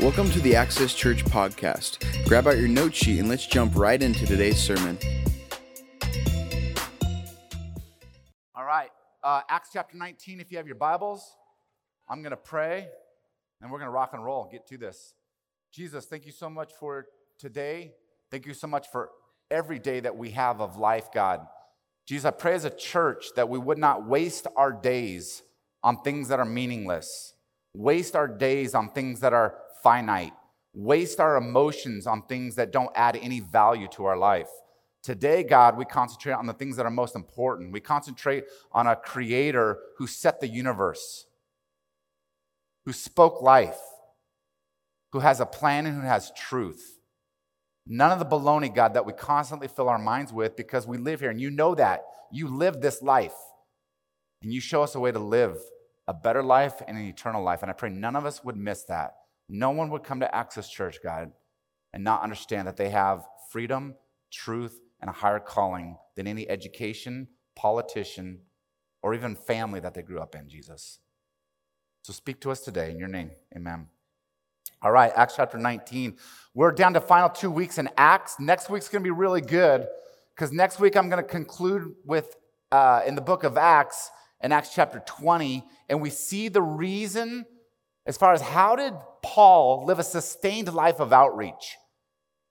Welcome to the Access Church podcast. Grab out your note sheet and let's jump right into today's sermon. All right, uh, Acts chapter 19, if you have your Bibles, I'm going to pray and we're going to rock and roll get to this. Jesus, thank you so much for today. Thank you so much for every day that we have of life, God. Jesus, I pray as a church that we would not waste our days on things that are meaningless, waste our days on things that are finite, waste our emotions on things that don't add any value to our life. Today, God, we concentrate on the things that are most important. We concentrate on a creator who set the universe, who spoke life, who has a plan and who has truth. None of the baloney, God, that we constantly fill our minds with because we live here and you know that. You live this life and you show us a way to live a better life and an eternal life. And I pray none of us would miss that. No one would come to Access Church, God, and not understand that they have freedom, truth, and a higher calling than any education, politician, or even family that they grew up in, Jesus. So speak to us today in your name. Amen. All right, Acts chapter 19. We're down to final two weeks in Acts. Next week's going to be really good because next week I'm going to conclude with uh, in the book of Acts in Acts chapter 20, and we see the reason as far as how did Paul live a sustained life of outreach?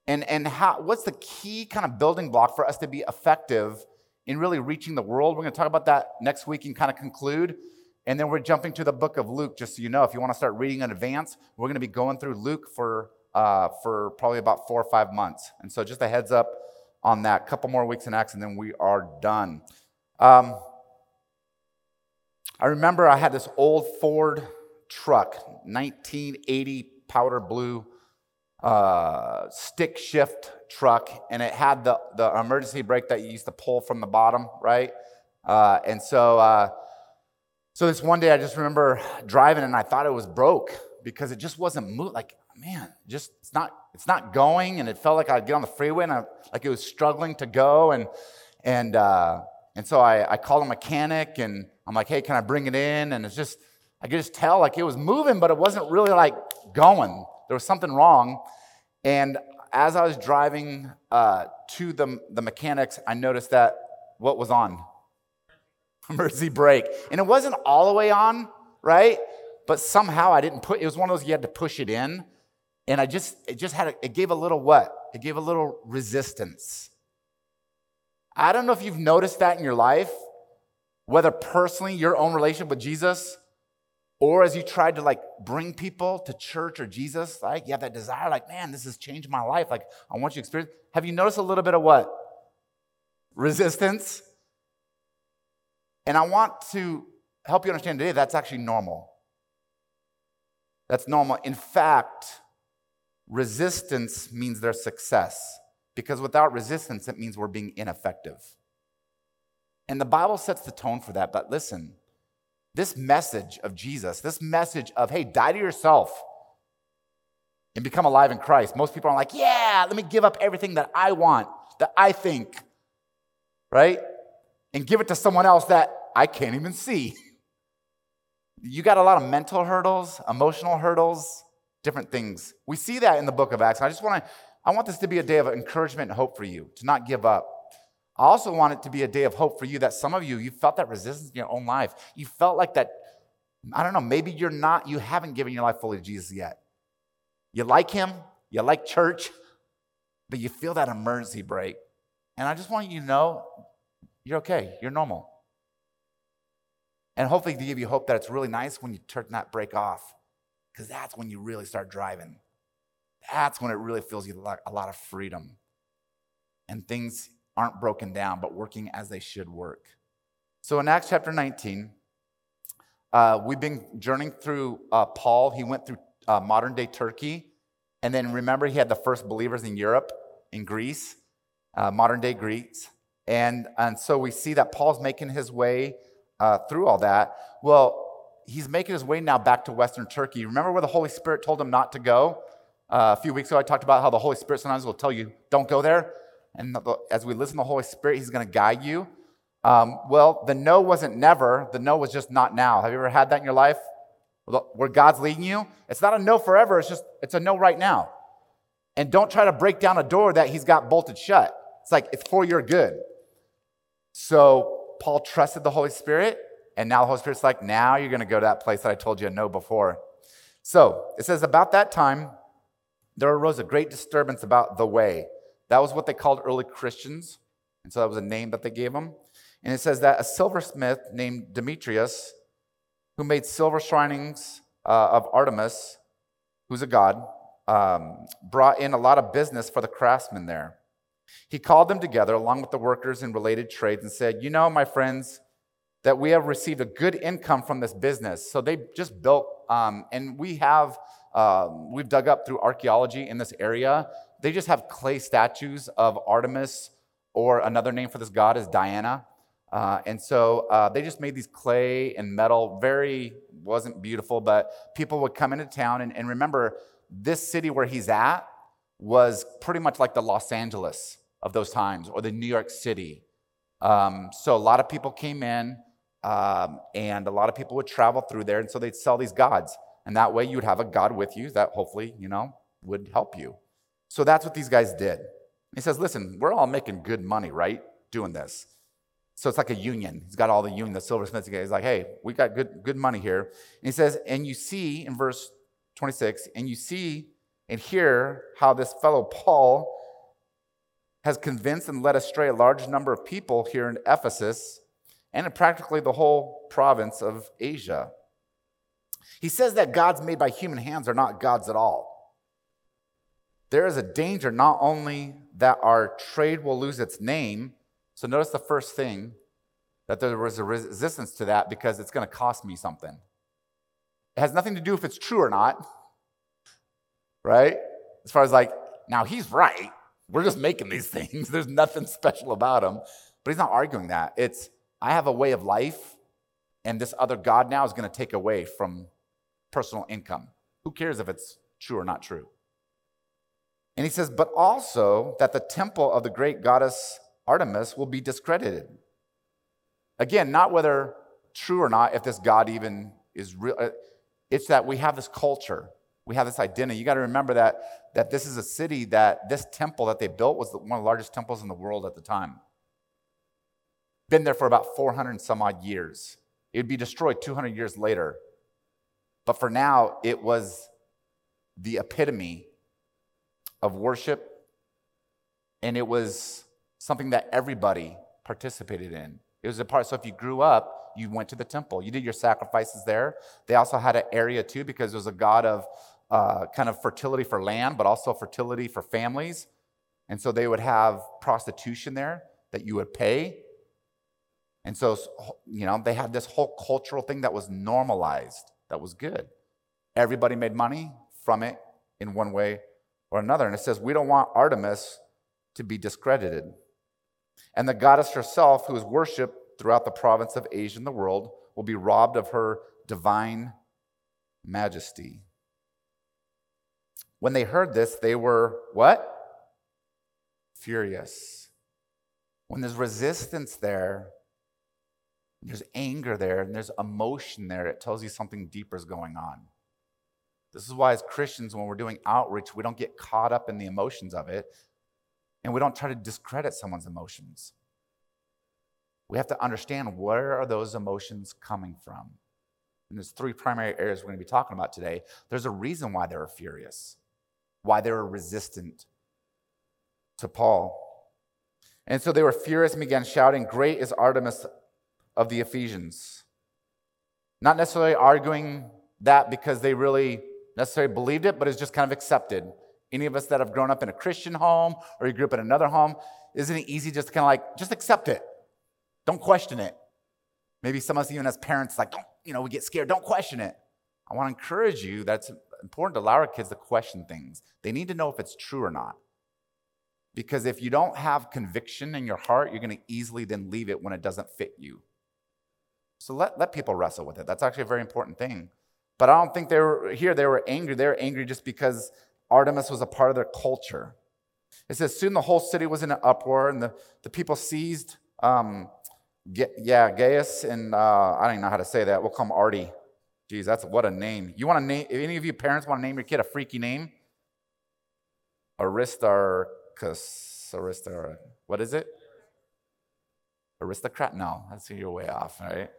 And, and how, what's the key kind of building block for us to be effective in really reaching the world? We're going to talk about that next week and kind of conclude. And then we're jumping to the book of Luke, just so you know. If you want to start reading in advance, we're going to be going through Luke for, uh, for probably about four or five months. And so just a heads up on that. A couple more weeks in Acts, and then we are done. Um, I remember I had this old Ford truck, 1980 powder blue uh, stick shift truck, and it had the, the emergency brake that you used to pull from the bottom, right? Uh, and so, uh, so this one day I just remember driving and I thought it was broke because it just wasn't moving. Like, man, just it's not it's not going, and it felt like I'd get on the freeway and I, like it was struggling to go, and and uh, and so I, I called a mechanic and I'm like, hey, can I bring it in? And it's just I could just tell like it was moving, but it wasn't really like going. There was something wrong. And as I was driving uh, to the, the mechanics, I noticed that what was on? Emergency brake. And it wasn't all the way on, right? But somehow I didn't put it was one of those you had to push it in. And I just it just had a, it gave a little what? It gave a little resistance. I don't know if you've noticed that in your life, whether personally your own relationship with Jesus or as you tried to like bring people to church or Jesus, like you have that desire, like, man, this has changed my life. Like, I want you to experience. Have you noticed a little bit of what? Resistance. And I want to help you understand today that's actually normal. That's normal. In fact, resistance means there's success because without resistance, it means we're being ineffective. And the Bible sets the tone for that. But listen, this message of Jesus, this message of, hey, die to yourself and become alive in Christ. Most people are like, yeah, let me give up everything that I want, that I think, right? And give it to someone else that I can't even see. You got a lot of mental hurdles, emotional hurdles, different things. We see that in the book of Acts. I just want to, I want this to be a day of encouragement and hope for you, to not give up. I also want it to be a day of hope for you that some of you, you felt that resistance in your own life. You felt like that, I don't know, maybe you're not, you haven't given your life fully to Jesus yet. You like him, you like church, but you feel that emergency brake. And I just want you to know you're okay, you're normal. And hopefully to give you hope that it's really nice when you turn that brake off, because that's when you really start driving. That's when it really feels you like a lot of freedom. And things aren't broken down, but working as they should work. So in Acts chapter 19, uh, we've been journeying through uh, Paul. He went through uh, modern day Turkey. And then remember, he had the first believers in Europe, in Greece, uh, modern day Greeks. And, and so we see that Paul's making his way uh, through all that. Well, he's making his way now back to Western Turkey. Remember where the Holy Spirit told him not to go? Uh, a few weeks ago, I talked about how the Holy Spirit sometimes will tell you, don't go there. And as we listen to the Holy Spirit, He's going to guide you. Um, well, the no wasn't never, the no was just not now. Have you ever had that in your life? Where God's leading you? It's not a no forever, it's just, it's a no right now. And don't try to break down a door that He's got bolted shut. It's like, it's for your good. So Paul trusted the Holy Spirit, and now the Holy Spirit's like, now you're going to go to that place that I told you a no before. So it says, about that time, there arose a great disturbance about the way. That was what they called early Christians. And so that was a name that they gave them. And it says that a silversmith named Demetrius, who made silver shrinings uh, of Artemis, who's a god, um, brought in a lot of business for the craftsmen there. He called them together along with the workers in related trades and said, You know, my friends, that we have received a good income from this business. So they just built, um, and we have, um, we've dug up through archaeology in this area. They just have clay statues of Artemis, or another name for this god is Diana. Uh, and so uh, they just made these clay and metal, very, wasn't beautiful, but people would come into town. And, and remember, this city where he's at was pretty much like the Los Angeles of those times or the New York City. Um, so a lot of people came in um, and a lot of people would travel through there. And so they'd sell these gods. And that way you would have a God with you that hopefully, you know, would help you. So that's what these guys did. He says, listen, we're all making good money, right? Doing this. So it's like a union. He's got all the union, the silversmiths. He's like, hey, we got good, good money here. And he says, and you see in verse 26, and you see and hear how this fellow Paul has convinced and led astray a large number of people here in Ephesus and in practically the whole province of Asia. He says that gods made by human hands are not gods at all. There is a danger not only that our trade will lose its name, so notice the first thing that there was a resistance to that because it's going to cost me something. It has nothing to do if it's true or not, right? As far as like, now he's right. We're just making these things. There's nothing special about them. But he's not arguing that. It's, I have a way of life, and this other God now is going to take away from personal income. Who cares if it's true or not true? And he says, but also that the temple of the great goddess Artemis will be discredited. Again, not whether true or not, if this God even is real. Uh, it's that we have this culture, we have this identity. You got to remember that, that this is a city that this temple that they built was one of the largest temples in the world at the time. Been there for about 400 and some odd years. It would be destroyed 200 years later. But for now, it was the epitome of worship, and it was something that everybody participated in. It was a part, so if you grew up, you went to the temple. You did your sacrifices there. They also had an area too because it was a god of uh, kind of fertility for land, but also fertility for families. And so they would have prostitution there that you would pay. And so, you know, they had this whole cultural thing that was normalized, that was good. Everybody made money from it in one way or another. And it says, we don't want Artemis to be discredited. And the goddess herself, who is worshipped throughout the province of Asia and the world, will be robbed of her divine majesty. When they heard this, they were what? Furious. When there's resistance there, there's anger there, and there's emotion there, it tells you something deeper is going on. This is why, as Christians, when we're doing outreach, we don't get caught up in the emotions of it, and we don't try to discredit someone's emotions. We have to understand where are those emotions coming from. And there's three primary areas we're going to be talking about today. There's a reason why they're furious why they were resistant to Paul. And so they were furious and began shouting, Great is Artemis of the Ephesians. Not necessarily arguing that because they really necessarily believed it, but it's just kind of accepted. Any of us that have grown up in a Christian home or you grew up in another home, isn't it easy just to kind of like, just accept it? Don't question it. Maybe some of us, even as parents, like, don't, you know, we get scared, don't question it. I want to encourage you that's important to allow our kids to question things. They need to know if it's true or not. Because if you don't have conviction in your heart, you're going to easily then leave it when it doesn't fit you. So let, let people wrestle with it. That's actually a very important thing. But I don't think they were here, they were angry. They were angry just because Artemis was a part of their culture. It says, Soon the whole city was in an uproar, and the, the people seized um, yeah, Gaius and uh, I don't even know how to say that. We'll call him Artie. Geez, that's what a name. You want to name? If any of you parents want to name your kid a freaky name? Aristarchus. Aristar. What is it? Aristocrat? No, that's you're way off. Right?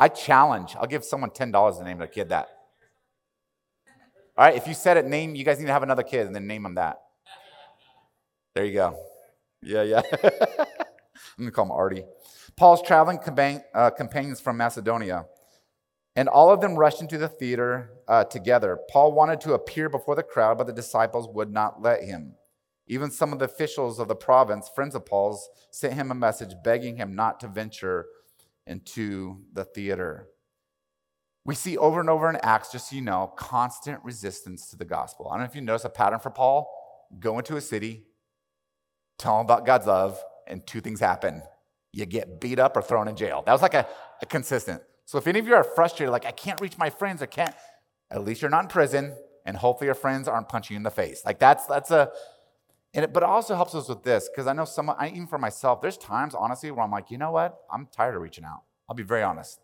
I challenge. I'll give someone ten dollars to name their kid that. All right, if you said it, name. You guys need to have another kid and then name them that. There you go. Yeah, yeah. I'm gonna call him Artie. Paul's traveling uh, companions from Macedonia, and all of them rushed into the theater uh, together. Paul wanted to appear before the crowd, but the disciples would not let him. Even some of the officials of the province, friends of Paul's, sent him a message begging him not to venture into the theater. We see over and over in Acts, just so you know, constant resistance to the gospel. I don't know if you notice a pattern for Paul go into a city, tell them about God's love, and two things happen. You get beat up or thrown in jail. That was like a, a consistent. So if any of you are frustrated, like, I can't reach my friends, I can't, at least you're not in prison, and hopefully your friends aren't punching you in the face. Like that's that's a and it, but it also helps us with this because I know some, I, even for myself, there's times, honestly, where I'm like, you know what? I'm tired of reaching out. I'll be very honest.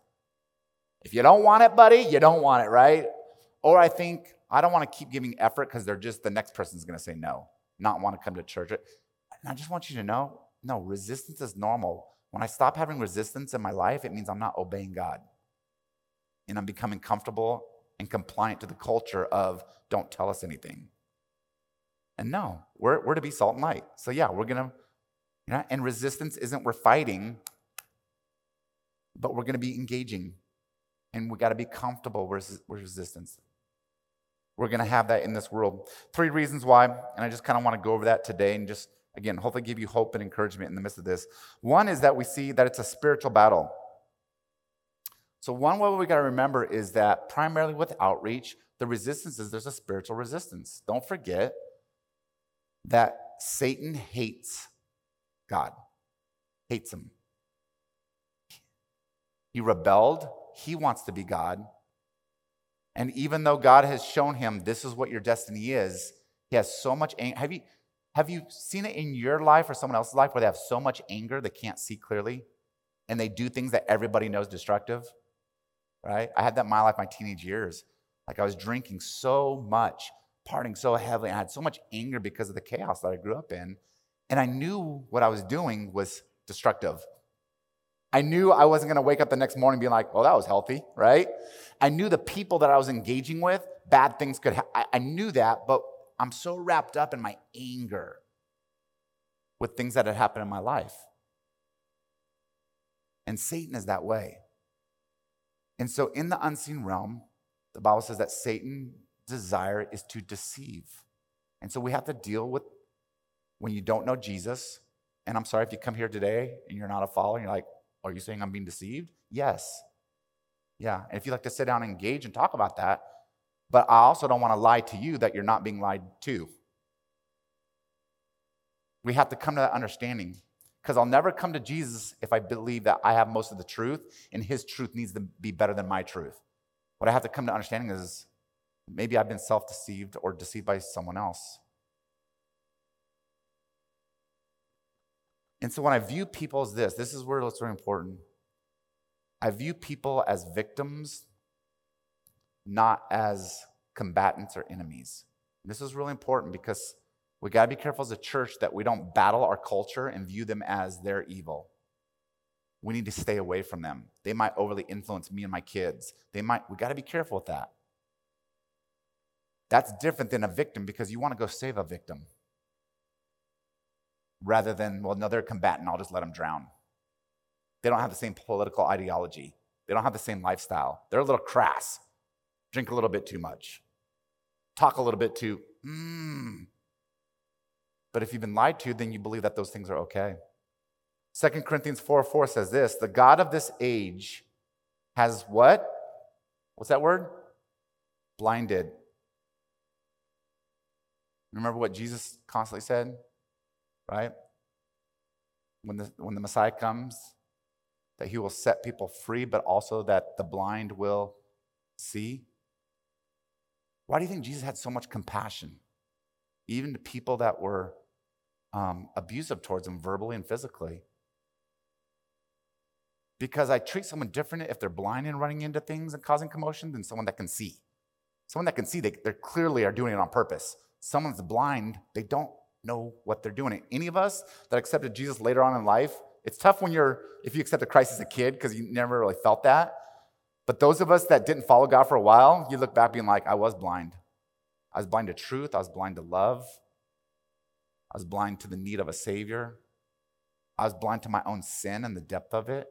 If you don't want it, buddy, you don't want it, right? Or I think I don't want to keep giving effort because they're just the next person's going to say no, not want to come to church. And I just want you to know no, resistance is normal. When I stop having resistance in my life, it means I'm not obeying God. And I'm becoming comfortable and compliant to the culture of don't tell us anything. And no, we're, we're to be salt and light. So yeah, we're gonna, you know, and resistance isn't we're fighting, but we're gonna be engaging. And we gotta be comfortable with, with resistance. We're gonna have that in this world. Three reasons why, and I just kind of want to go over that today and just again, hopefully give you hope and encouragement in the midst of this. One is that we see that it's a spiritual battle. So, one way we got to remember is that primarily with outreach, the resistance is there's a spiritual resistance. Don't forget that Satan hates God, hates him. He rebelled, he wants to be God. And even though God has shown him this is what your destiny is, he has so much anger. Have you, have you seen it in your life or someone else's life where they have so much anger they can't see clearly and they do things that everybody knows destructive? Right? I had that in my life, my teenage years. Like I was drinking so much partying so heavily. I had so much anger because of the chaos that I grew up in. And I knew what I was doing was destructive. I knew I wasn't going to wake up the next morning being like, well, that was healthy, right? I knew the people that I was engaging with, bad things could happen. I knew that, but I'm so wrapped up in my anger with things that had happened in my life. And Satan is that way. And so in the unseen realm, the Bible says that Satan desire is to deceive. And so we have to deal with when you don't know Jesus. And I'm sorry if you come here today and you're not a follower, you're like, are you saying I'm being deceived? Yes. Yeah. And if you like to sit down and engage and talk about that, but I also don't want to lie to you that you're not being lied to. We have to come to that understanding because I'll never come to Jesus if I believe that I have most of the truth and his truth needs to be better than my truth. What I have to come to understanding is Maybe I've been self deceived or deceived by someone else. And so when I view people as this, this is where it's really important. I view people as victims, not as combatants or enemies. This is really important because we got to be careful as a church that we don't battle our culture and view them as their evil. We need to stay away from them. They might overly influence me and my kids. They might, we got to be careful with that. That's different than a victim because you want to go save a victim rather than, well, no, they're a combatant, I'll just let them drown. They don't have the same political ideology, they don't have the same lifestyle. They're a little crass, drink a little bit too much, talk a little bit too, mmm. But if you've been lied to, then you believe that those things are okay. 2 Corinthians 4 4 says this The God of this age has what? What's that word? Blinded Remember what Jesus constantly said, right? When the, when the Messiah comes, that he will set people free, but also that the blind will see. Why do you think Jesus had so much compassion, even to people that were um, abusive towards him verbally and physically? because I treat someone different if they're blind and running into things and causing commotion than someone that can see. Someone that can see, they, they clearly are doing it on purpose. Someone that's blind, they don't know what they're doing. Any of us that accepted Jesus later on in life, it's tough when you're, if you accepted Christ as a kid because you never really felt that. But those of us that didn't follow God for a while, you look back being like, I was blind. I was blind to truth. I was blind to love. I was blind to the need of a Savior. I was blind to my own sin and the depth of it.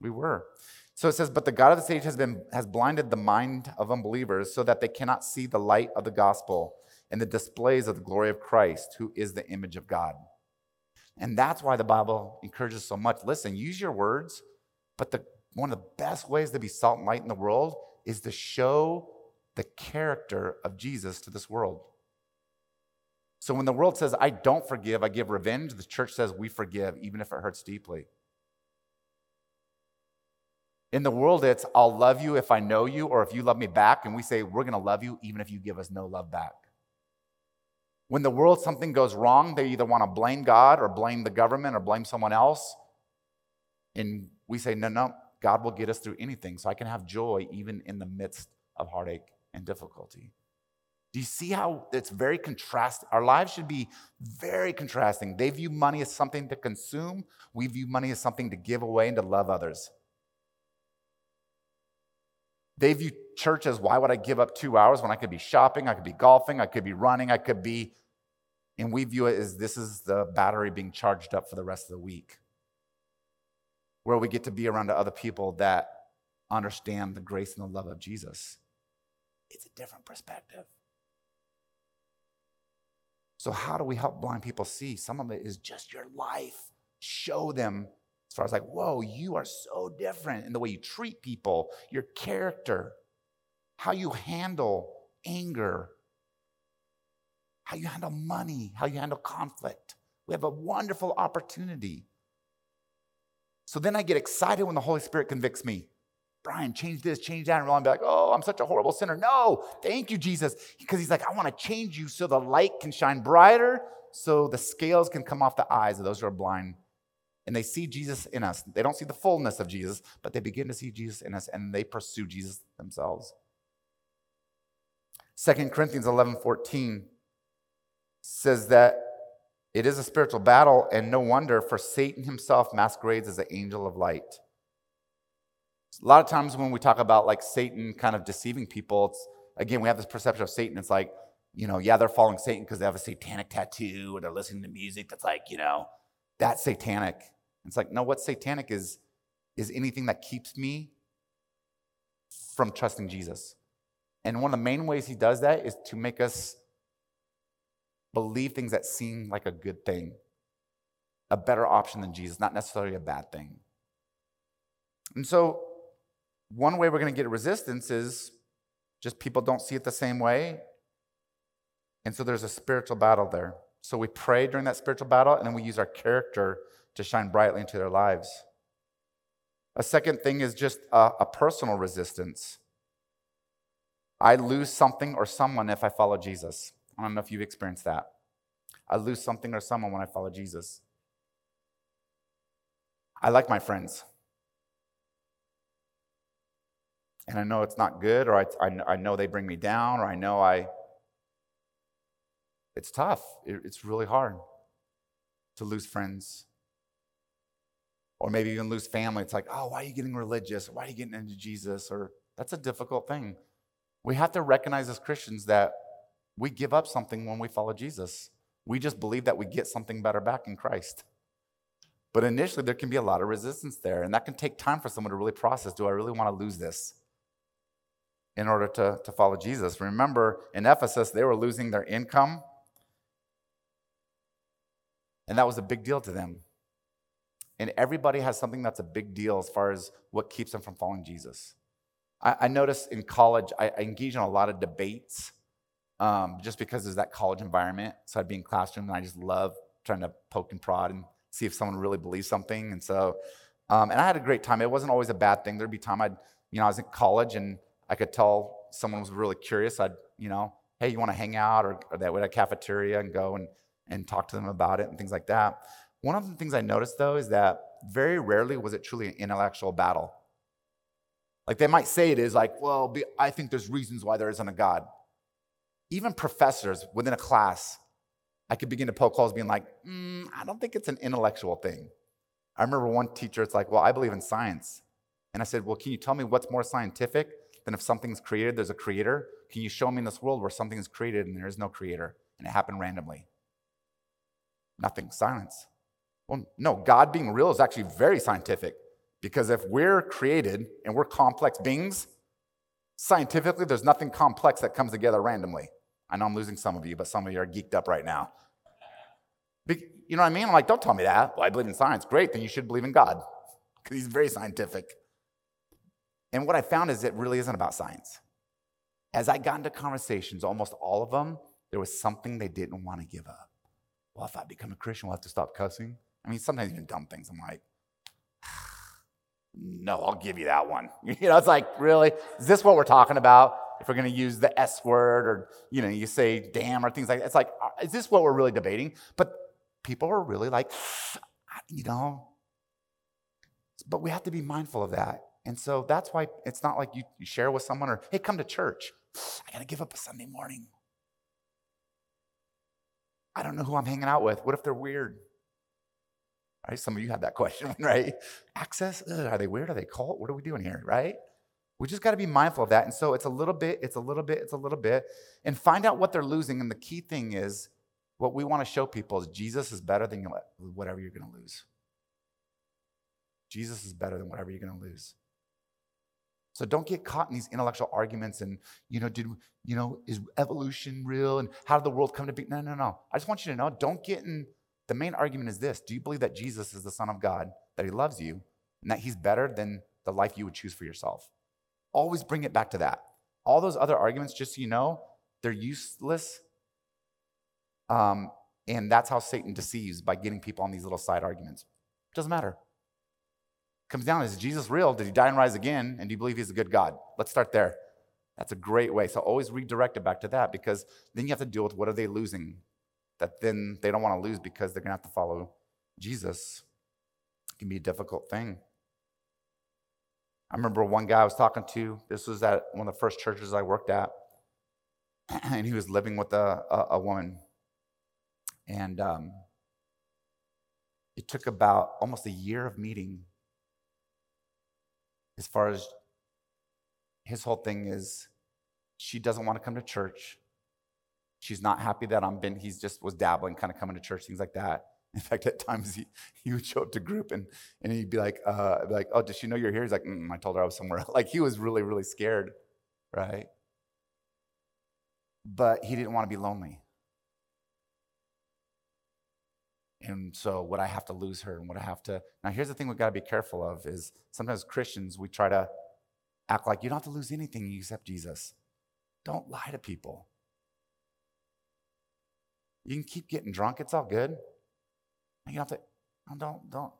We were. So it says, But the God of this age has, been, has blinded the mind of unbelievers so that they cannot see the light of the gospel and the displays of the glory of Christ, who is the image of God. And that's why the Bible encourages so much. Listen, use your words, but the, one of the best ways to be salt and light in the world is to show the character of Jesus to this world. So when the world says, I don't forgive, I give revenge, the church says, we forgive, even if it hurts deeply. In the world, it's I'll love you if I know you or if you love me back. And we say, we're going to love you even if you give us no love back. When the world, something goes wrong, they either want to blame God or blame the government or blame someone else. And we say, no, no, God will get us through anything. So I can have joy even in the midst of heartache and difficulty. Do you see how it's very contrasting? Our lives should be very contrasting. They view money as something to consume, we view money as something to give away and to love others. They view church as why would I give up two hours when I could be shopping, I could be golfing, I could be running, I could be. And we view it as this is the battery being charged up for the rest of the week, where we get to be around other people that understand the grace and the love of Jesus. It's a different perspective. So, how do we help blind people see? Some of it is just your life. Show them as far as like, whoa, you are so different in the way you treat people, your character, how you handle anger, how you handle money, how you handle conflict. We have a wonderful opportunity. So then I get excited when the Holy Spirit convicts me. Brian, change this, change that. And be like, oh, I'm such a horrible sinner. No, thank you, Jesus. Because he's like, I want to change you so the light can shine brighter, so the scales can come off the eyes of those who are blind and they see Jesus in us. They don't see the fullness of Jesus, but they begin to see Jesus in us and they pursue Jesus themselves. 2 Corinthians 11 14 says that it is a spiritual battle, and no wonder, for Satan himself masquerades as an angel of light. A lot of times when we talk about like Satan kind of deceiving people, it's again, we have this perception of Satan. It's like, you know, yeah, they're following Satan because they have a satanic tattoo or they're listening to music that's like, you know, that's satanic. It's like, no, what's satanic is, is anything that keeps me from trusting Jesus. And one of the main ways he does that is to make us believe things that seem like a good thing, a better option than Jesus, not necessarily a bad thing. And so, one way we're going to get resistance is just people don't see it the same way. And so, there's a spiritual battle there. So, we pray during that spiritual battle, and then we use our character to shine brightly into their lives. A second thing is just a, a personal resistance. I lose something or someone if I follow Jesus. I don't know if you've experienced that. I lose something or someone when I follow Jesus. I like my friends. And I know it's not good, or I, I, I know they bring me down, or I know I. It's tough. It, it's really hard to lose friends or maybe even lose family. It's like, oh, why are you getting religious? Why are you getting into Jesus? Or that's a difficult thing. We have to recognize as Christians that we give up something when we follow Jesus. We just believe that we get something better back in Christ. But initially, there can be a lot of resistance there, and that can take time for someone to really process do I really want to lose this in order to, to follow Jesus? Remember, in Ephesus, they were losing their income, and that was a big deal to them. And everybody has something that's a big deal as far as what keeps them from following Jesus. I, I noticed in college, I, I engage in a lot of debates um, just because there's that college environment. So I'd be in classroom and I just love trying to poke and prod and see if someone really believes something. And so, um, and I had a great time. It wasn't always a bad thing. There'd be time I'd, you know, I was in college and I could tell someone was really curious. I'd, you know, hey, you want to hang out or, or that would a cafeteria and go and, and talk to them about it and things like that. One of the things I noticed though is that very rarely was it truly an intellectual battle. Like they might say it is like, well, I think there's reasons why there isn't a God. Even professors within a class, I could begin to poke holes being like, mm, I don't think it's an intellectual thing. I remember one teacher, it's like, well, I believe in science. And I said, well, can you tell me what's more scientific than if something's created, there's a creator? Can you show me in this world where something is created and there is no creator and it happened randomly? Nothing, silence. Well, no, God being real is actually very scientific because if we're created and we're complex beings, scientifically, there's nothing complex that comes together randomly. I know I'm losing some of you, but some of you are geeked up right now. You know what I mean? I'm like, don't tell me that. Well, I believe in science. Great, then you should believe in God because he's very scientific. And what I found is it really isn't about science. As I got into conversations, almost all of them, there was something they didn't want to give up. Well, if I become a Christian, we'll have to stop cussing. I mean, sometimes even dumb things. I'm like, no, I'll give you that one. You know, it's like, really? Is this what we're talking about? If we're going to use the S word or, you know, you say damn or things like that. It's like, uh, is this what we're really debating? But people are really like, you know, but we have to be mindful of that. And so that's why it's not like you, you share with someone or, hey, come to church. I got to give up a Sunday morning. I don't know who I'm hanging out with. What if they're weird? Right? Some of you had that question, right? Access? Ugh, are they weird? Are they cult? What are we doing here, right? We just got to be mindful of that. And so it's a little bit, it's a little bit, it's a little bit, and find out what they're losing. And the key thing is what we want to show people is Jesus is better than whatever you're going to lose. Jesus is better than whatever you're going to lose. So don't get caught in these intellectual arguments and, you know, did, you know, is evolution real and how did the world come to be? No, no, no. I just want you to know, don't get in the main argument is this Do you believe that Jesus is the Son of God, that He loves you, and that He's better than the life you would choose for yourself? Always bring it back to that. All those other arguments, just so you know, they're useless. Um, and that's how Satan deceives by getting people on these little side arguments. Doesn't matter. Comes down is Jesus real? Did he die and rise again? And do you believe he's a good God? Let's start there. That's a great way. So always redirect it back to that because then you have to deal with what are they losing that then they don't want to lose because they're going to have to follow Jesus. It can be a difficult thing. I remember one guy I was talking to, this was at one of the first churches I worked at, and he was living with a, a, a woman. And um, it took about almost a year of meeting as far as his whole thing is she doesn't want to come to church She's not happy that I'm been, he's just was dabbling, kind of coming to church, things like that. In fact, at times he, he would show up to group and, and he'd be like, uh, be like, oh, does she know you're here? He's like, I told her I was somewhere. Like he was really, really scared, right? But he didn't want to be lonely. And so would I have to lose her and would I have to now here's the thing we've got to be careful of is sometimes Christians we try to act like you don't have to lose anything except Jesus. Don't lie to people. You can keep getting drunk. It's all good. You don't have to, don't, don't.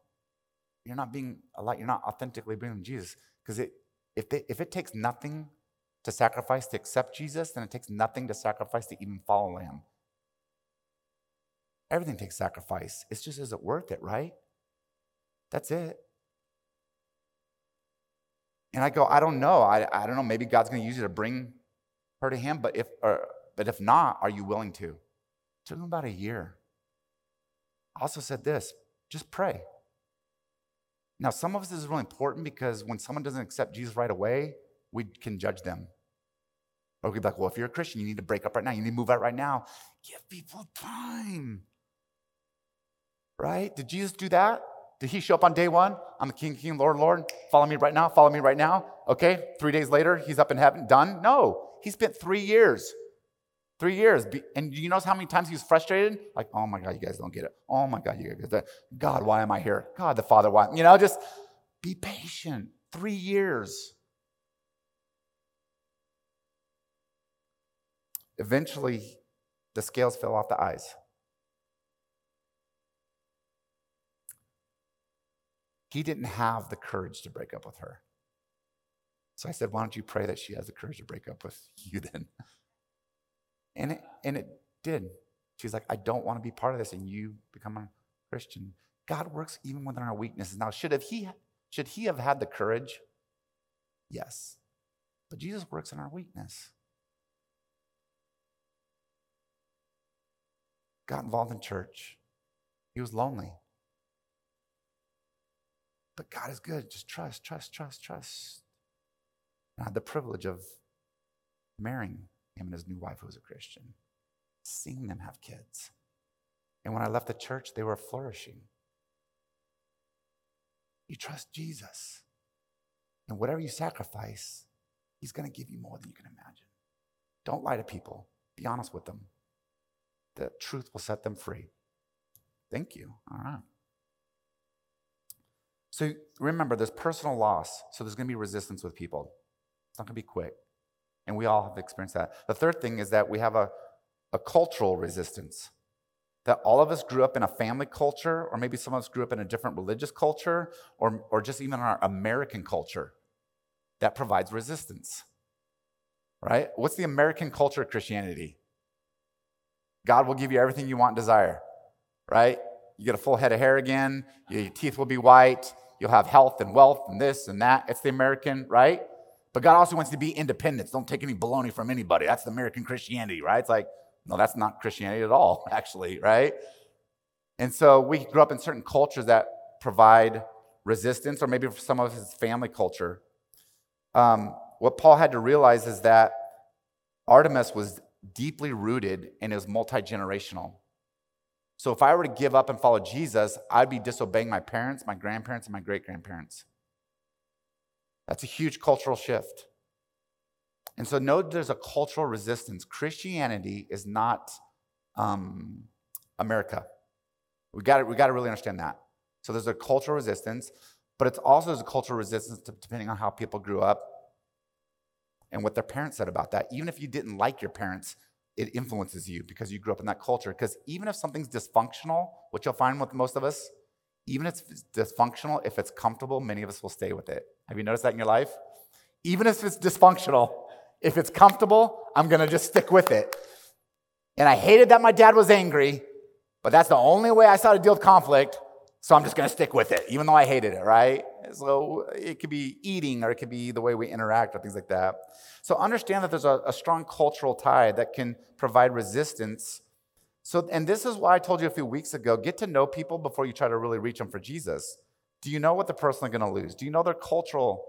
You're not being a lot, you're not authentically bringing Jesus. Because it, if, they, if it takes nothing to sacrifice to accept Jesus, then it takes nothing to sacrifice to even follow him. Everything takes sacrifice. It's just, is it worth it, right? That's it. And I go, I don't know. I, I don't know. Maybe God's going to use you to bring her to him, but if, or, but if not, are you willing to? Took him about a year. I also said this just pray. Now, some of us is really important because when someone doesn't accept Jesus right away, we can judge them. Or we'd be like, well, if you're a Christian, you need to break up right now. You need to move out right now. Give people time. Right? Did Jesus do that? Did he show up on day one? I'm the King, King, Lord, Lord. Follow me right now. Follow me right now. Okay. Three days later, he's up in heaven. Done? No. He spent three years Three years. And you know how many times he was frustrated? Like, oh my God, you guys don't get it. Oh my God, you guys, God, why am I here? God, the Father, why? You know, just be patient. Three years. Eventually, the scales fell off the eyes. He didn't have the courage to break up with her. So I said, Why don't you pray that she has the courage to break up with you then? And it, and it did. She's like, I don't want to be part of this. And you become a Christian. God works even within our weaknesses. Now, should, have he, should he have had the courage? Yes. But Jesus works in our weakness. Got involved in church. He was lonely. But God is good. Just trust, trust, trust, trust. I had the privilege of marrying him and his new wife, who was a Christian, seeing them have kids. And when I left the church, they were flourishing. You trust Jesus. And whatever you sacrifice, He's going to give you more than you can imagine. Don't lie to people, be honest with them. The truth will set them free. Thank you. All right. So remember, there's personal loss, so there's going to be resistance with people. It's not going to be quick. And we all have experienced that. The third thing is that we have a, a cultural resistance. That all of us grew up in a family culture, or maybe some of us grew up in a different religious culture, or, or just even our American culture that provides resistance. Right? What's the American culture of Christianity? God will give you everything you want desire, right? You get a full head of hair again, your teeth will be white, You'll have health and wealth and this and that. It's the American, right? But God also wants to be independent. Don't take any baloney from anybody. That's the American Christianity, right? It's like, no, that's not Christianity at all, actually, right? And so we grew up in certain cultures that provide resistance, or maybe for some of his family culture. Um, what Paul had to realize is that Artemis was deeply rooted and was multi generational. So if I were to give up and follow Jesus, I'd be disobeying my parents, my grandparents, and my great grandparents. That's a huge cultural shift. And so, note there's a cultural resistance. Christianity is not um, America. We got we got to really understand that. So, there's a cultural resistance, but it's also there's a cultural resistance to, depending on how people grew up and what their parents said about that. Even if you didn't like your parents, it influences you because you grew up in that culture. Because even if something's dysfunctional, what you'll find with most of us, even if it's dysfunctional, if it's comfortable, many of us will stay with it. Have you noticed that in your life? Even if it's dysfunctional, if it's comfortable, I'm gonna just stick with it. And I hated that my dad was angry, but that's the only way I saw to deal with conflict. So I'm just to stick with it, even though I hated it, right? So it could be eating or it could be the way we interact or things like that. So understand that there's a, a strong cultural tie that can provide resistance. So, and this is why I told you a few weeks ago get to know people before you try to really reach them for Jesus. Do you know what the person is going to lose? Do you know their cultural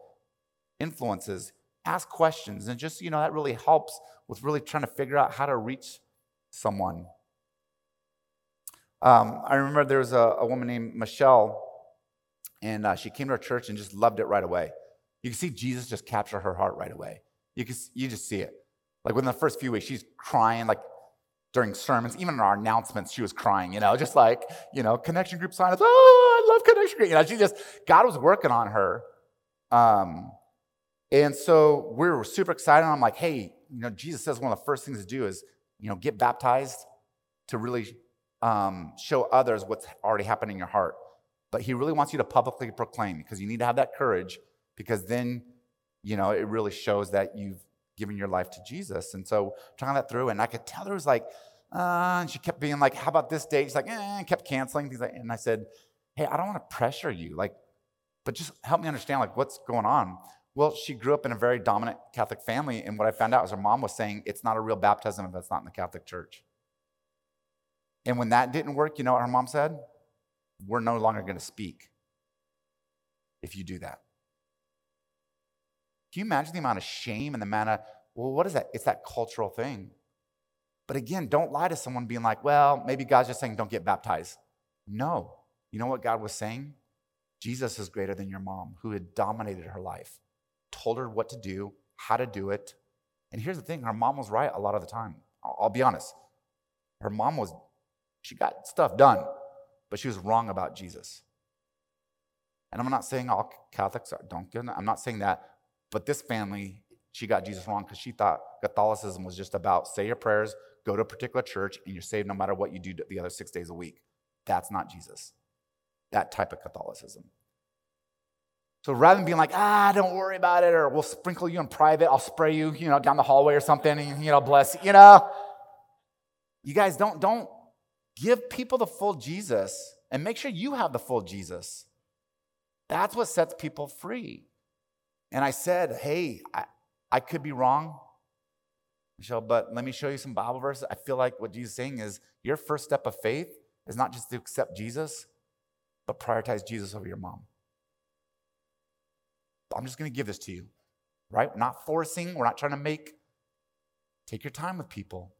influences? Ask questions. And just, you know, that really helps with really trying to figure out how to reach someone. Um, I remember there was a, a woman named Michelle, and uh, she came to our church and just loved it right away. You can see Jesus just capture her heart right away. You can you just see it. Like within the first few weeks, she's crying like during sermons, even in our announcements, she was crying, you know, just like, you know, connection group sign oh, I love connection group. You know, she just, God was working on her. Um, and so we were super excited. I'm like, hey, you know, Jesus says one of the first things to do is, you know, get baptized to really um, show others what's already happened in your heart. But he really wants you to publicly proclaim because you need to have that courage because then, you know, it really shows that you've given your life to Jesus. And so trying that through, and I could tell there was like, uh, and she kept being like, how about this date? She's like, eh, and kept canceling things. And I said, hey, I don't want to pressure you, like, but just help me understand like what's going on. Well, she grew up in a very dominant Catholic family, and what I found out was her mom was saying it's not a real baptism if it's not in the Catholic Church. And when that didn't work, you know what her mom said? We're no longer going to speak if you do that. Can you imagine the amount of shame and the amount of, well, what is that? It's that cultural thing. But again, don't lie to someone being like, well, maybe God's just saying don't get baptized. No. You know what God was saying? Jesus is greater than your mom, who had dominated her life, told her what to do, how to do it. And here's the thing her mom was right a lot of the time. I'll, be honest. Her mom was she got stuff done, but she was wrong about Jesus. And I'm not saying all Catholics are, don't get I'm not saying that, but this family, she got Jesus wrong because she thought Catholicism was just about say your prayers, go to a particular church, and you're saved no matter what you do the other six days a week. That's not Jesus. That type of Catholicism. So rather than being like, ah, don't worry about it, or we'll sprinkle you in private, I'll spray you, you know, down the hallway or something, and, you know, bless you, you know. You guys don't, don't Give people the full Jesus and make sure you have the full Jesus. That's what sets people free. And I said, Hey, I, I could be wrong, Michelle, but let me show you some Bible verses. I feel like what Jesus is saying is your first step of faith is not just to accept Jesus, but prioritize Jesus over your mom. I'm just going to give this to you, right? We're not forcing, we're not trying to make. Take your time with people.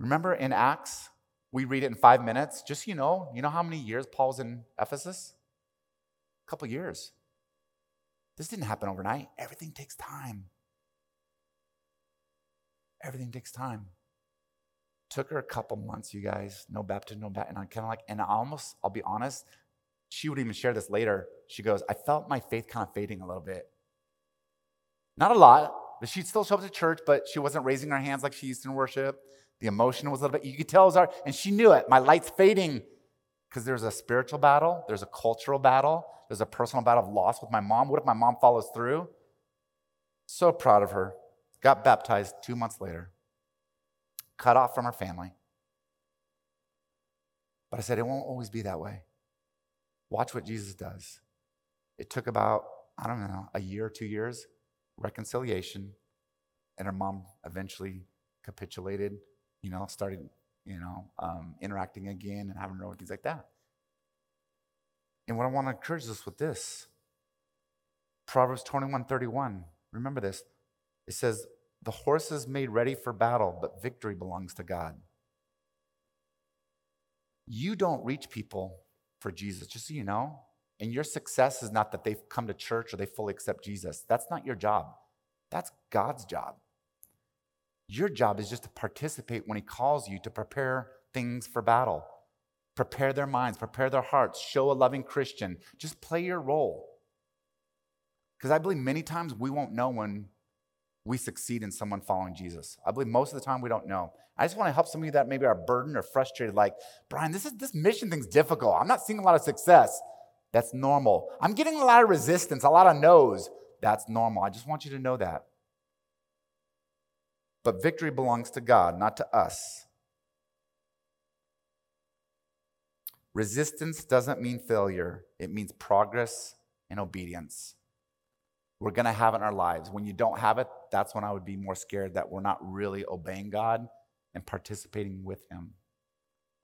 Remember in Acts, we read it in five minutes. Just so you know, you know how many years Paul was in Ephesus? A couple years. This didn't happen overnight. Everything takes time. Everything takes time. Took her a couple months, you guys. No baptism, no baptism. And I'm kind of like, and I almost, I'll be honest, she would even share this later. She goes, I felt my faith kind of fading a little bit. Not a lot, but she'd still show up to church, but she wasn't raising her hands like she used to in worship. The emotion was a little bit, you could tell it was our, and she knew it. My light's fading because there's a spiritual battle, there's a cultural battle, there's a personal battle of loss with my mom. What if my mom follows through? So proud of her. Got baptized two months later, cut off from her family. But I said, it won't always be that way. Watch what Jesus does. It took about, I don't know, a year or two years, reconciliation, and her mom eventually capitulated, you know, started, you know, um, interacting again and having her things like that. And what I want to encourage us with this Proverbs 21 31. Remember this. It says, The horse is made ready for battle, but victory belongs to God. You don't reach people for Jesus, just so you know. And your success is not that they've come to church or they fully accept Jesus. That's not your job. That's God's job. Your job is just to participate when He calls you to prepare things for battle, prepare their minds, prepare their hearts, show a loving Christian. Just play your role. Because I believe many times we won't know when we succeed in someone following Jesus. I believe most of the time we don't know. I just want to help some of you that maybe are burdened or frustrated, like, Brian, this is this mission thing's difficult. I'm not seeing a lot of success. That's normal. I'm getting a lot of resistance, a lot of no's. That's normal. I just want you to know that. But victory belongs to God, not to us. Resistance doesn't mean failure, it means progress and obedience we're going to have it in our lives. When you don't have it, that's when I would be more scared that we're not really obeying God and participating with Him.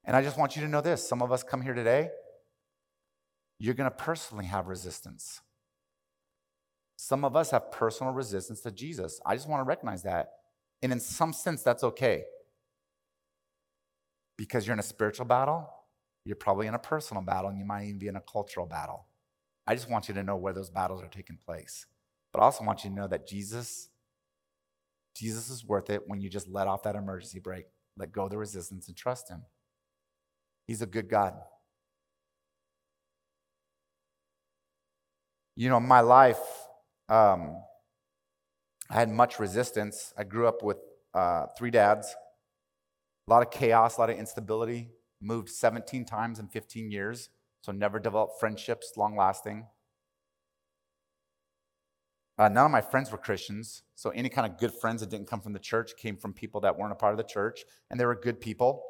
And I just want you to know this some of us come here today, you're going to personally have resistance. Some of us have personal resistance to Jesus. I just want to recognize that. And in some sense, that's okay. Because you're in a spiritual battle, you're probably in a personal battle, and you might even be in a cultural battle. I just want you to know where those battles are taking place. But I also want you to know that Jesus, Jesus is worth it when you just let off that emergency brake, let go of the resistance, and trust Him. He's a good God. You know, my life, um, I had much resistance. I grew up with uh, three dads, a lot of chaos, a lot of instability. Moved 17 times in 15 years, so never developed friendships long lasting. Uh, none of my friends were Christians, so any kind of good friends that didn't come from the church came from people that weren't a part of the church, and they were good people.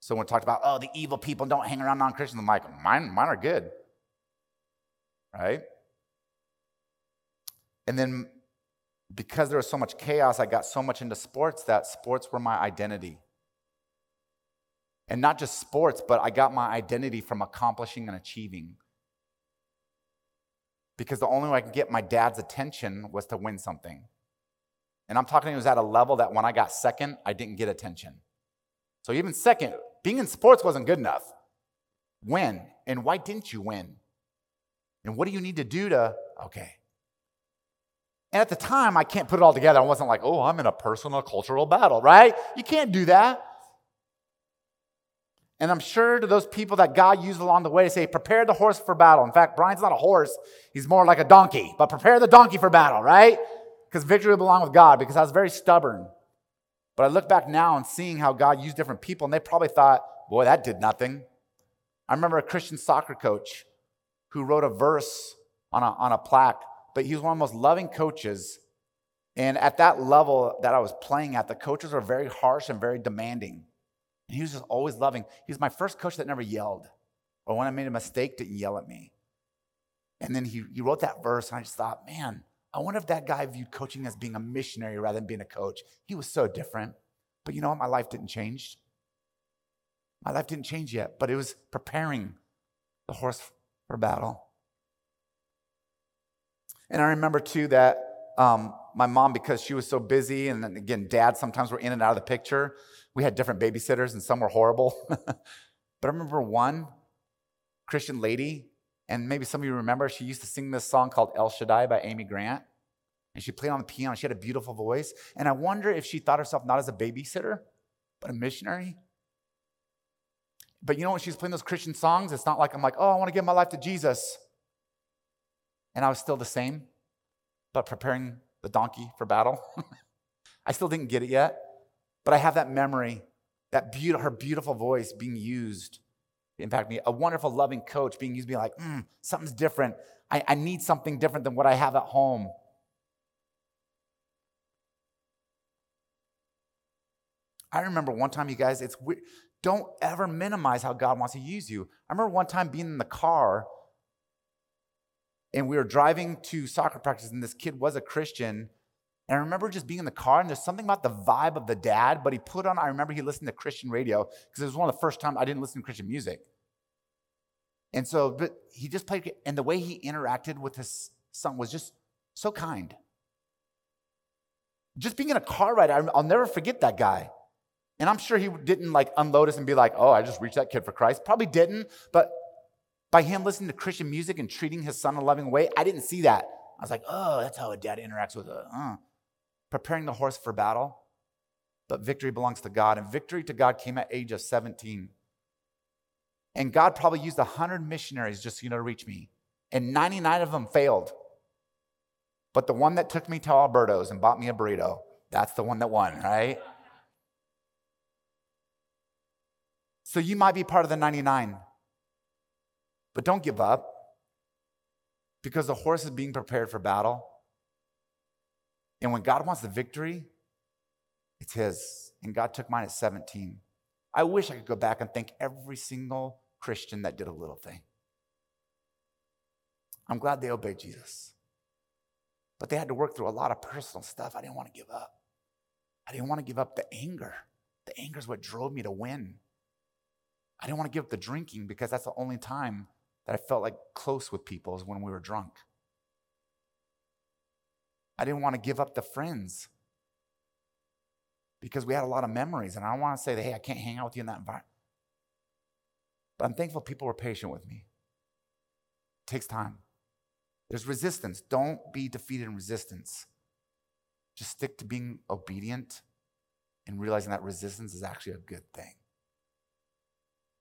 So when we talked about, oh, the evil people don't hang around non Christians, I'm like, mine, mine are good. Right? And then because there was so much chaos, I got so much into sports that sports were my identity. And not just sports, but I got my identity from accomplishing and achieving because the only way I could get my dad's attention was to win something. And I'm talking, it was at a level that when I got second, I didn't get attention. So even second, being in sports wasn't good enough. Win. And why didn't you win? And what do you need to do to, okay. And at the time, I can't put it all together. I wasn't like, oh, I'm in a personal cultural battle, right? You can't do that. And I'm sure to those people that God used along the way to say, prepare the horse for battle. In fact, Brian's not a horse, he's more like a donkey, but prepare the donkey for battle, right? Because victory will belong with God, because I was very stubborn. But I look back now and seeing how God used different people, and they probably thought, boy, that did nothing. I remember a Christian soccer coach who wrote a verse on a, on a plaque, but he was one of the most loving coaches. And at that level that I was playing at, the coaches were very harsh and very demanding. And he was just always loving. He was my first coach that never yelled, or when I made a mistake, didn't yell at me. And then he, he wrote that verse, and I just thought, man, I wonder if that guy viewed coaching as being a missionary rather than being a coach. He was so different. But you know what? My life didn't change. My life didn't change yet, but it was preparing the horse for battle. And I remember too that um, my mom, because she was so busy, and then again, dad sometimes were in and out of the picture. We had different babysitters, and some were horrible. but I remember one Christian lady, and maybe some of you remember, she used to sing this song called El Shaddai by Amy Grant. And she played on the piano. She had a beautiful voice. And I wonder if she thought herself not as a babysitter, but a missionary. But you know, when she's playing those Christian songs, it's not like I'm like, oh, I want to give my life to Jesus. And I was still the same, but preparing the donkey for battle. I still didn't get it yet, but I have that memory, that be- her beautiful voice being used to impact me. A wonderful, loving coach being used, being like, mm, something's different. I, I need something different than what I have at home. I remember one time, you guys, it's weird. Don't ever minimize how God wants to use you. I remember one time being in the car and we were driving to soccer practice, and this kid was a Christian. And I remember just being in the car, and there's something about the vibe of the dad, but he put on, I remember he listened to Christian radio because it was one of the first times I didn't listen to Christian music. And so, but he just played, and the way he interacted with his son was just so kind. Just being in a car ride, I'll never forget that guy. And I'm sure he didn't like unload us and be like, oh, I just reached that kid for Christ. Probably didn't, but by him listening to Christian music and treating his son a loving way, I didn't see that. I was like, oh, that's how a dad interacts with a, uh, preparing the horse for battle. But victory belongs to God. And victory to God came at age of 17. And God probably used 100 missionaries just, you know, to reach me. And 99 of them failed. But the one that took me to Alberto's and bought me a burrito, that's the one that won, right? So you might be part of the 99. But don't give up because the horse is being prepared for battle. And when God wants the victory, it's His. And God took mine at 17. I wish I could go back and thank every single Christian that did a little thing. I'm glad they obeyed Jesus. But they had to work through a lot of personal stuff. I didn't want to give up. I didn't want to give up the anger. The anger is what drove me to win. I didn't want to give up the drinking because that's the only time that I felt like close with people is when we were drunk. I didn't want to give up the friends because we had a lot of memories, and I don't want to say that, hey, I can't hang out with you in that environment. But I'm thankful people were patient with me. It takes time. There's resistance. Don't be defeated in resistance. Just stick to being obedient and realizing that resistance is actually a good thing.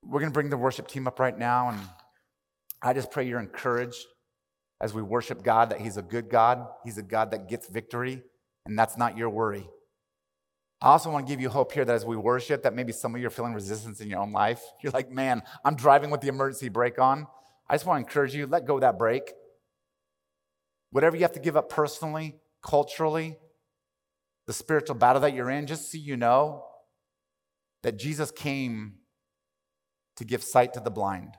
We're going to bring the worship team up right now and I just pray you're encouraged as we worship God that He's a good God. He's a God that gets victory, and that's not your worry. I also want to give you hope here that as we worship, that maybe some of you are feeling resistance in your own life. You're like, man, I'm driving with the emergency brake on. I just want to encourage you, let go of that brake. Whatever you have to give up personally, culturally, the spiritual battle that you're in, just so you know that Jesus came to give sight to the blind.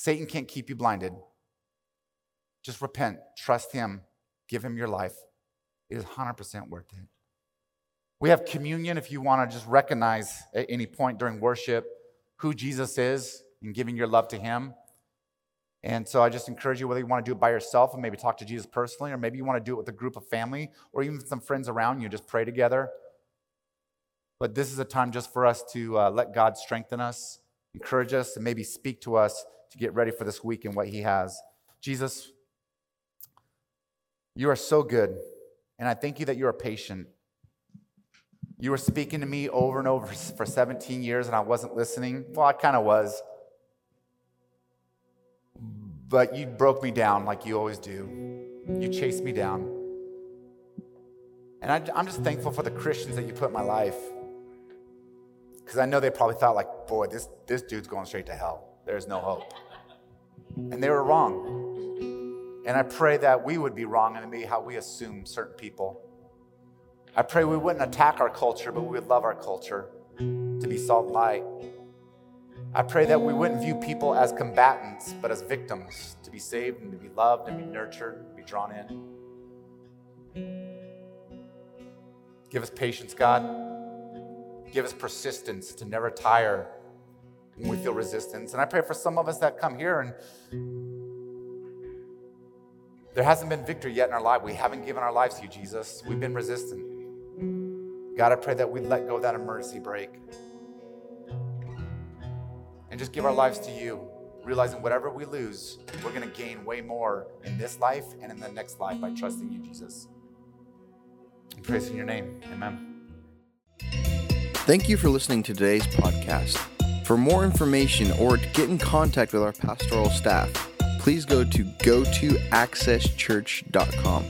Satan can't keep you blinded. Just repent, trust him, give him your life. It is 100% worth it. We have communion if you want to just recognize at any point during worship who Jesus is and giving your love to him. And so I just encourage you, whether you want to do it by yourself and maybe talk to Jesus personally, or maybe you want to do it with a group of family or even some friends around you, just pray together. But this is a time just for us to uh, let God strengthen us, encourage us, and maybe speak to us to get ready for this week and what He has. Jesus, you are so good, and I thank you that you are patient. You were speaking to me over and over for 17 years, and I wasn't listening. Well, I kind of was. But you broke me down like you always do. You chased me down. And I, am just thankful for the Christians that you put in my life. Because I know they probably thought, like, boy, this, this dude's going straight to hell. There's no hope. Mm. And they were wrong. And I pray that we would be wrong in maybe how we assume certain people. I pray we wouldn't attack our culture, but we would love our culture. to be salt and light. I pray that we wouldn't view people as combatants, but as victims to be saved and to be loved and be nurtured, and be drawn in. Give us patience, God. Give us persistence to never tire when we feel resistance. And I pray for some of us that come here and there hasn't been victory yet in our life. We haven't given our lives to you, Jesus. We've been resistant. God, I pray that we let go of that emergency brake and just give our lives to you, realizing whatever we lose, we're going to gain way more in this life and in the next life by trusting you, Jesus. And praise in your name. Amen. Thank you for listening to today's podcast. For more information or to get in contact with our pastoral staff, please go to go to accesschurch.com.